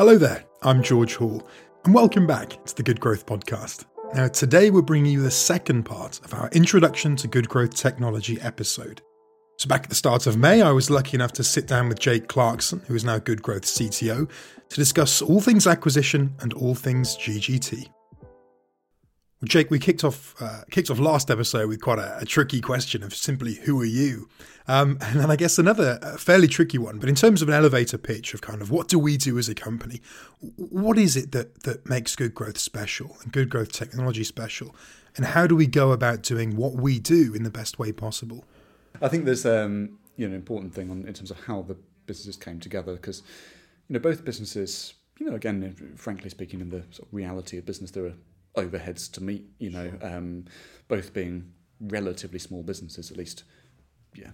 Hello there, I'm George Hall, and welcome back to the Good Growth Podcast. Now, today we're bringing you the second part of our Introduction to Good Growth Technology episode. So, back at the start of May, I was lucky enough to sit down with Jake Clarkson, who is now Good Growth CTO, to discuss all things acquisition and all things GGT. Jake, we kicked off uh, kicked off last episode with quite a, a, tricky question of simply who are you, um, and then I guess another fairly tricky one. But in terms of an elevator pitch of kind of what do we do as a company, what is it that that makes good growth special and good growth technology special, and how do we go about doing what we do in the best way possible? I think there's um, you know an important thing on, in terms of how the businesses came together because you know both businesses you know again frankly speaking in the sort of reality of business there are overheads to meet, you know, sure. um, both being relatively small businesses, at least, yeah,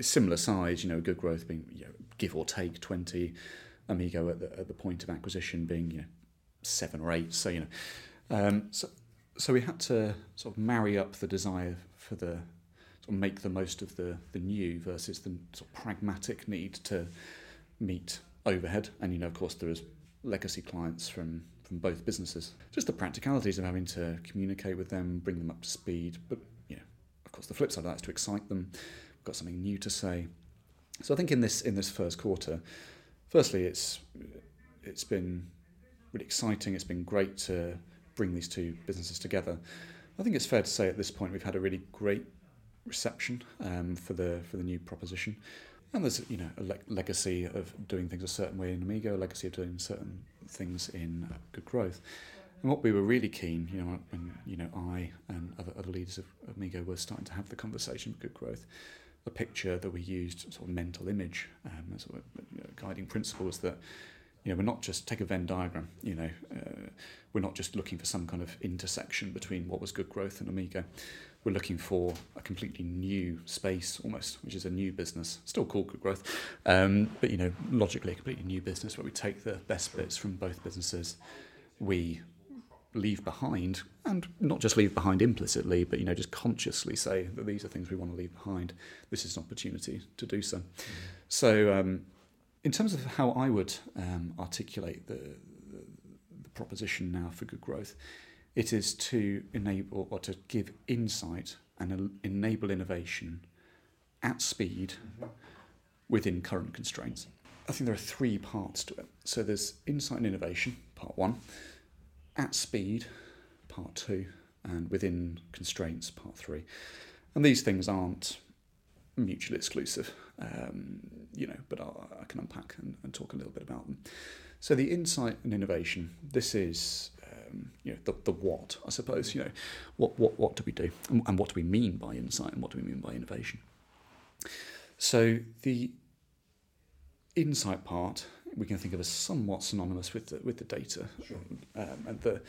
similar size, you know, good growth being, you know, give or take 20, Amigo at the, at the point of acquisition being, you know, seven or eight. So, you know, um, so, so we had to sort of marry up the desire for the, sort of make the most of the, the new versus the sort of pragmatic need to meet overhead. And, you know, of course, there is legacy clients from from both businesses. Just the practicalities of having to communicate with them, bring them up to speed. But you know, of course, the flip side of that is to excite them. We've got something new to say. So I think in this in this first quarter, firstly, it's it's been really exciting. It's been great to bring these two businesses together. I think it's fair to say at this point we've had a really great reception um, for the for the new proposition. And there's you know a le- legacy of doing things a certain way in Amigo, a legacy of doing certain things in uh, good growth. And what we were really keen, you know, when you know I and other other leaders of, of Amigo were starting to have the conversation with good growth, a picture that we used, sort of mental image um, as a you know, guiding principle was that you know, we're not just take a Venn diagram. You know, uh, we're not just looking for some kind of intersection between what was good growth and Amigo we're looking for a completely new space almost, which is a new business, still called Good Growth, um, but you know, logically a completely new business where we take the best bits from both businesses, we leave behind, and not just leave behind implicitly, but you know, just consciously say that these are things we want to leave behind. This is an opportunity to do so. Mm. So, um, in terms of how I would um, articulate the, the, the proposition now for good growth, it is to enable or to give insight and enable innovation at speed mm-hmm. within current constraints. I think there are three parts to it. So there's insight and innovation, part one, at speed, part two, and within constraints, part three. And these things aren't mutually exclusive, um, you know, but I'll, i can unpack and, and talk a little bit about them. So the insight and innovation, this is um, you know, the, the what, I suppose, you know, what, what, what do we do and, and what do we mean by insight and what do we mean by innovation? So the insight part we can think of as somewhat synonymous with the, with the data sure. um, and the,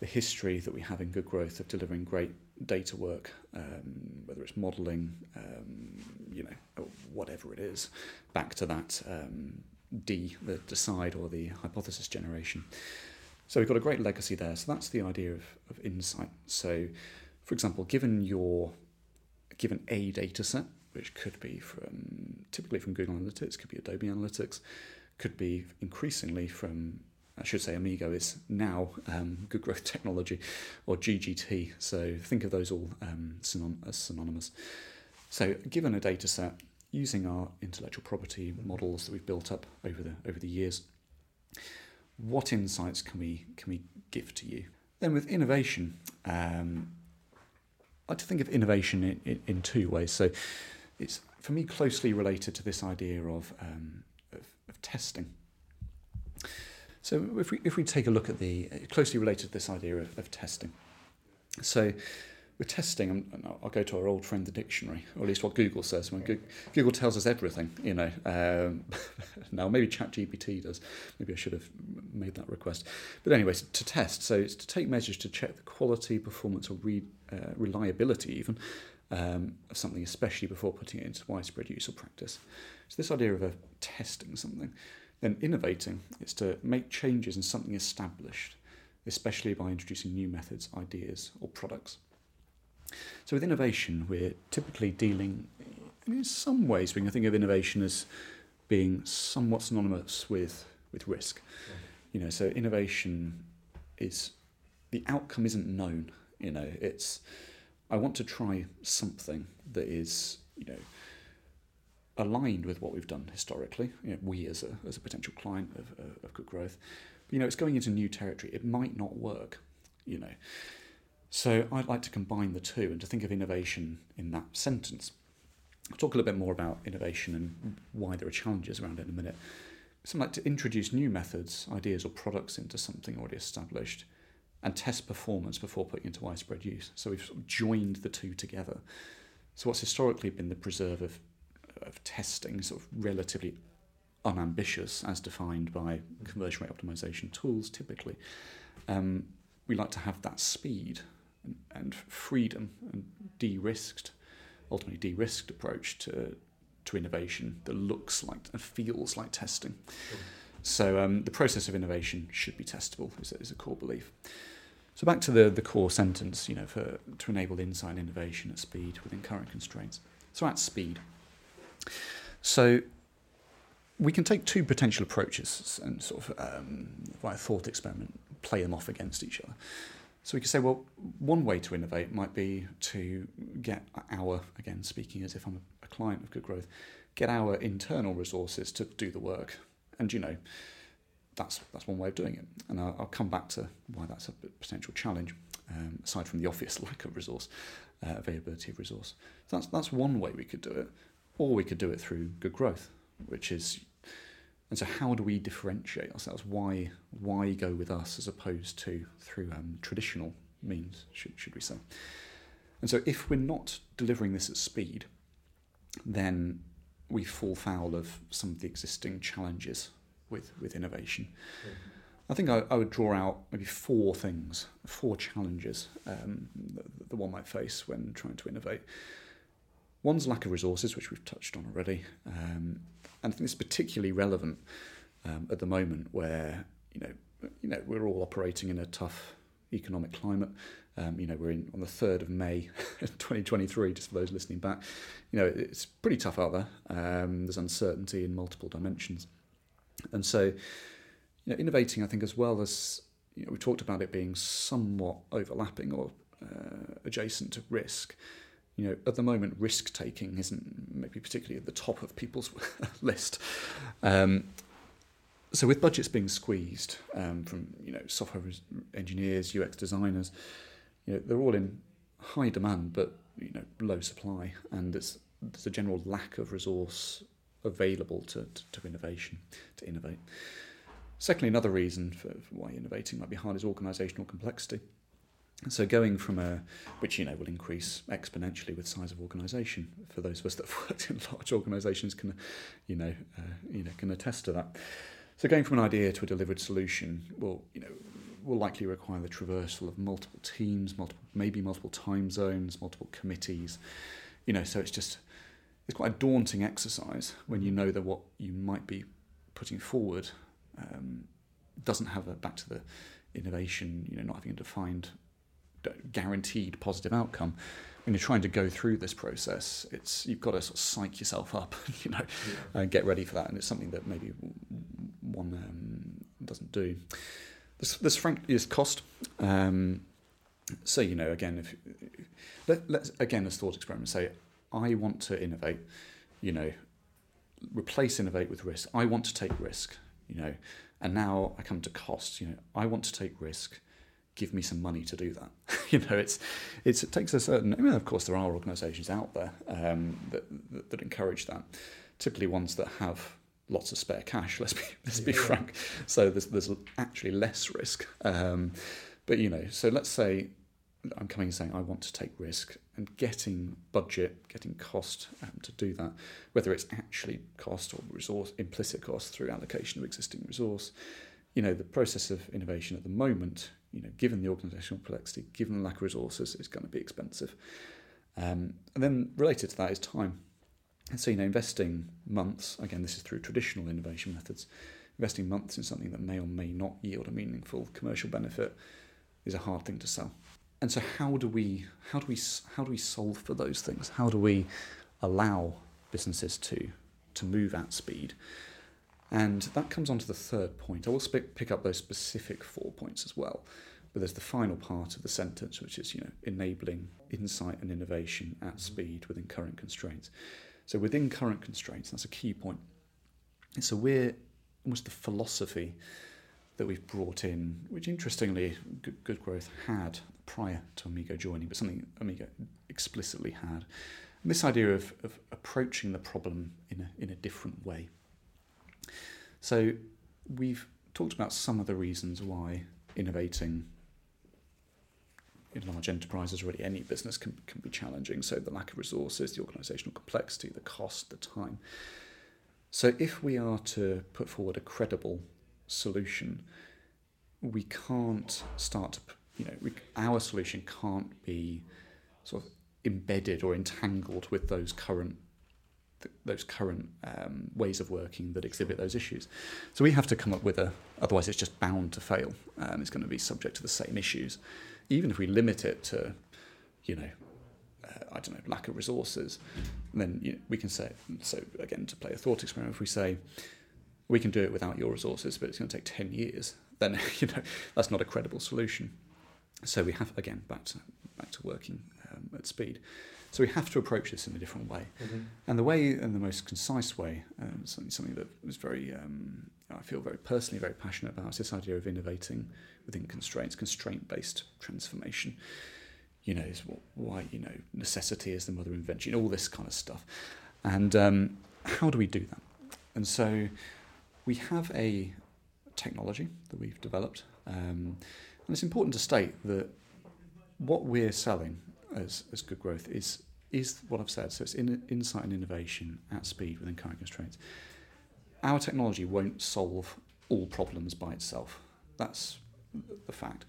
the history that we have in good growth of delivering great data work, um, whether it's modelling, um, you know, whatever it is, back to that um, D, the decide or the hypothesis generation. So we've got a great legacy there. So that's the idea of, of insight. So, for example, given your given a data set, which could be from typically from Google Analytics, could be Adobe Analytics, could be increasingly from I should say Amigo is now um, Good Growth Technology or GGT. So think of those all um, synon- as synonymous. So given a data set, using our intellectual property models that we've built up over the over the years, what insights can we can we give to you? Then with innovation, um, I like to think of innovation in, in, in, two ways. So it's for me closely related to this idea of, um, of, of testing. So if we if we take a look at the closely related to this idea of, of testing, so we're testing, and I'll go to our old friend, the dictionary, or at least what Google says. When Google tells us everything, you know. Um, now, maybe ChatGPT does. Maybe I should have made that request. But anyway, to test, so it's to take measures to check the quality, performance, or re, uh, reliability, even, um, of something, especially before putting it into widespread use or practice. So, this idea of testing something, then innovating is to make changes in something established, especially by introducing new methods, ideas, or products. So with innovation, we're typically dealing, in some ways, we can think of innovation as being somewhat synonymous with, with risk. Mm-hmm. You know, so innovation is the outcome isn't known. You know, it's I want to try something that is you know aligned with what we've done historically. You know, we as a as a potential client of, of good growth, but, you know, it's going into new territory. It might not work. You know, so I'd like to combine the two and to think of innovation in that sentence. I'll talk a little bit more about innovation and why there are challenges around it in a minute. Something like to introduce new methods, ideas, or products into something already established and test performance before putting into widespread use. So we've sort of joined the two together. So what's historically been the preserve of, of testing, sort of relatively unambitious as defined by conversion rate optimization tools typically, um, we like to have that speed and, freedom and de-risked, ultimately de-risked approach to to innovation that looks like and feels like testing. So um, the process of innovation should be testable is, is a core belief. So back to the, the core sentence, you know, for to enable insight innovation at speed within current constraints. So at speed. So we can take two potential approaches and sort of um, via thought experiment play them off against each other. So we could say, well, one way to innovate might be to get our, again, speaking as if I'm a client of Good Growth, get our internal resources to do the work. And, you know, that's, that's one way of doing it. And I'll, I'll come back to why that's a potential challenge, um, aside from the obvious lack of resource, uh, availability of resource. So that's, that's one way we could do it. Or we could do it through Good Growth, which is and so, how do we differentiate ourselves? Why why go with us as opposed to through um, traditional means? Should should we say? And so, if we're not delivering this at speed, then we fall foul of some of the existing challenges with with innovation. Mm-hmm. I think I, I, would draw out maybe four things, four challenges um, that, that one might face when trying to innovate. One's lack of resources, which we've touched on already. Um, and I think it's particularly relevant um, at the moment where you know you know we're all operating in a tough economic climate. Um, you know we're in on the third of May, 2023. Just for those listening back, you know it's pretty tough out there. Um, there's uncertainty in multiple dimensions, and so you know innovating, I think, as well as you know we talked about it being somewhat overlapping or uh, adjacent to risk you know, at the moment, risk taking isn't maybe particularly at the top of people's list. Um, so with budgets being squeezed um, from you know software engineers, UX designers, you know they're all in high demand but you know low supply, and there's there's a general lack of resource available to, to, to innovation to innovate. Secondly, another reason for, for why innovating might be hard is organisational complexity. So going from a, which you know will increase exponentially with size of organisation. For those of us that have worked in large organisations, can, you know, uh, you know, can attest to that. So going from an idea to a delivered solution will, you know, will likely require the traversal of multiple teams, multiple maybe multiple time zones, multiple committees. You know, so it's just it's quite a daunting exercise when you know that what you might be putting forward um, doesn't have a back to the innovation. You know, not having a defined guaranteed positive outcome. When you're trying to go through this process, it's you've got to sort of psych yourself up, you know, yeah. and get ready for that. And it's something that maybe one um, doesn't do. This, this frankly is cost. Um, so you know, again, if let, let's again as thought experiment say, I want to innovate. You know, replace innovate with risk. I want to take risk. You know, and now I come to cost. You know, I want to take risk give me some money to do that. you know, it's, it's it takes a certain. I mean, of course, there are organisations out there um, that, that, that encourage that. Typically, ones that have lots of spare cash. Let's be let's be yeah. frank. So there's there's actually less risk. Um, but you know, so let's say I'm coming and saying I want to take risk and getting budget, getting cost um, to do that, whether it's actually cost or resource implicit cost through allocation of existing resource. You know, the process of innovation at the moment you know, given the organisational complexity, given the lack of resources, it's going to be expensive. Um, and then related to that is time. And so, you know, investing months, again, this is through traditional innovation methods, investing months in something that may or may not yield a meaningful commercial benefit is a hard thing to sell. And so how do we how do we how do we solve for those things? How do we allow businesses to to move at speed? And that comes on to the third point. I will sp- pick up those specific four points as well. But there's the final part of the sentence, which is, you know, enabling insight and innovation at speed within current constraints. So within current constraints, that's a key point. So we're almost the philosophy that we've brought in, which interestingly, Good, Good Growth had prior to Amigo joining, but something Amigo explicitly had. And this idea of, of approaching the problem in a, in a different way. So we've talked about some of the reasons why innovating in large enterprises, really any business can, can be challenging. So the lack of resources, the organisational complexity, the cost, the time. So if we are to put forward a credible solution, we can't start to, you know, we, our solution can't be sort of embedded or entangled with those current those current um, ways of working that exhibit those issues. So we have to come up with a, otherwise it's just bound to fail. Um, it's going to be subject to the same issues. Even if we limit it to, you know, uh, I don't know, lack of resources, then you know, we can say, so again, to play a thought experiment, if we say, we can do it without your resources, but it's going to take 10 years, then, you know, that's not a credible solution. So we have, again, back to, back to working um, at speed. So we have to approach this in a different way. Mm-hmm. And the way, and the most concise way, um, something, something that was very, um, I feel very personally very passionate about, is this idea of innovating within constraints, constraint-based transformation. You know, is what, why you know necessity is the mother of invention, all this kind of stuff. And um, how do we do that? And so we have a technology that we've developed, um, and it's important to state that what we're selling as, as good growth is is what I've said. So it's in, insight and innovation at speed within current constraints. Our technology won't solve all problems by itself. That's the fact.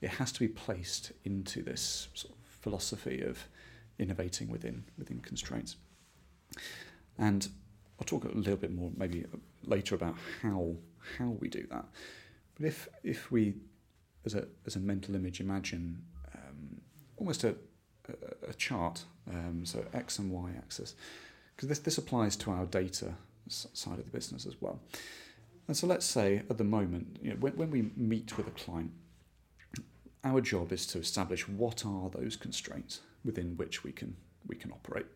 It has to be placed into this sort of philosophy of innovating within within constraints. And I'll talk a little bit more maybe later about how how we do that. But if if we as a as a mental image imagine almost a, a, chart, um, so x and y axis, because this this applies to our data side of the business as well. And so let's say at the moment, you know, when, when we meet with a client, our job is to establish what are those constraints within which we can we can operate,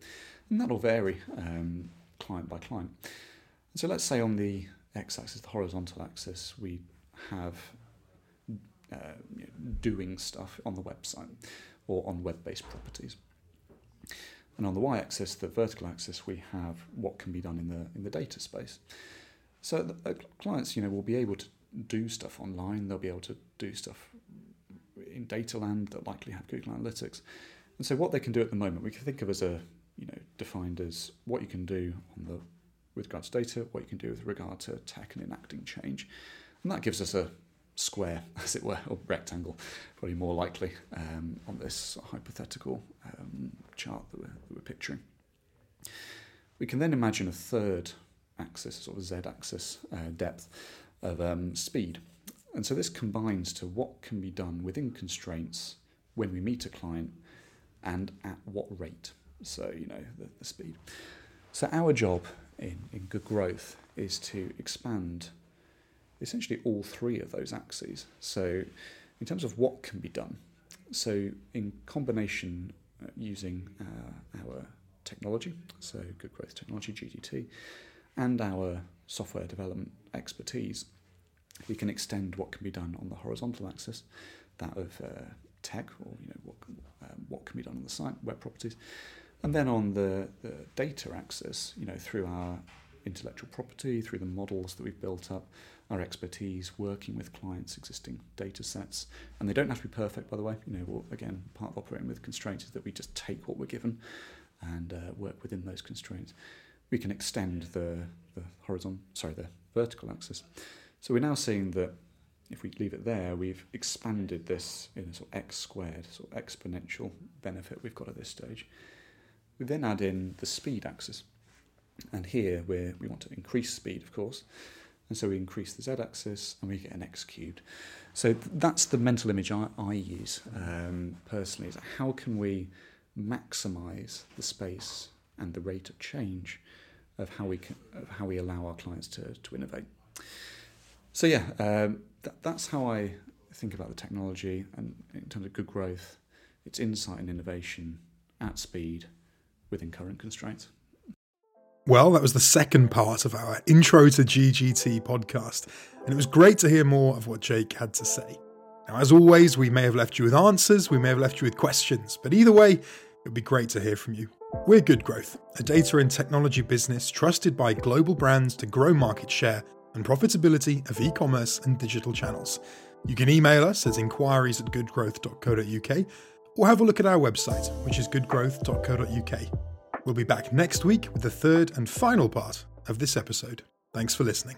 and that'll vary um, client by client. And so let's say on the x-axis, the horizontal axis, we have uh, you know, doing stuff on the website or on web-based properties. And on the y-axis, the vertical axis, we have what can be done in the in the data space. So the, uh, clients, you know, will be able to do stuff online. They'll be able to do stuff in data land that likely have Google Analytics. And so what they can do at the moment, we can think of as a, you know, defined as what you can do on the with regard to data, what you can do with regard to tech and enacting change. And that gives us a square, as it were, or rectangle, probably more likely um, on this hypothetical um, chart that we're, that we're picturing. We can then imagine a third axis, sort of z-axis uh, depth of um, speed. And so this combines to what can be done within constraints when we meet a client and at what rate. So, you know, the, the speed. So our job in, in good growth is to expand essentially all three of those axes. So in terms of what can be done, so in combination uh, using uh, our technology, so good growth technology, GGT, and our software development expertise, we can extend what can be done on the horizontal axis, that of uh, tech or you know what um, what can be done on the site, web properties, and then on the, the data axis, you know through our intellectual property, through the models that we've built up, our expertise working with clients' existing data sets. And they don't have to be perfect, by the way. You know, again, part of operating with constraints is that we just take what we're given and uh, work within those constraints we can extend the, the horizontal, sorry, the vertical axis. So we're now seeing that if we leave it there, we've expanded this in a sort of x squared, sort of exponential benefit we've got at this stage. We then add in the speed axis. And here we we want to increase speed, of course. And so we increase the z-axis and we get an x cubed. So that's the mental image I, I use um, personally, is how can we maximize the space and the rate of change of how we can, of how we allow our clients to to innovate. So yeah, um, that, that's how I think about the technology and in terms of good growth. It's insight and innovation at speed within current constraints. Well, that was the second part of our Intro to GGT podcast, and it was great to hear more of what Jake had to say. Now, as always, we may have left you with answers, we may have left you with questions, but either way, it would be great to hear from you. We're Good Growth, a data and technology business trusted by global brands to grow market share and profitability of e commerce and digital channels. You can email us at inquiries at goodgrowth.co.uk or have a look at our website, which is goodgrowth.co.uk. We'll be back next week with the third and final part of this episode. Thanks for listening.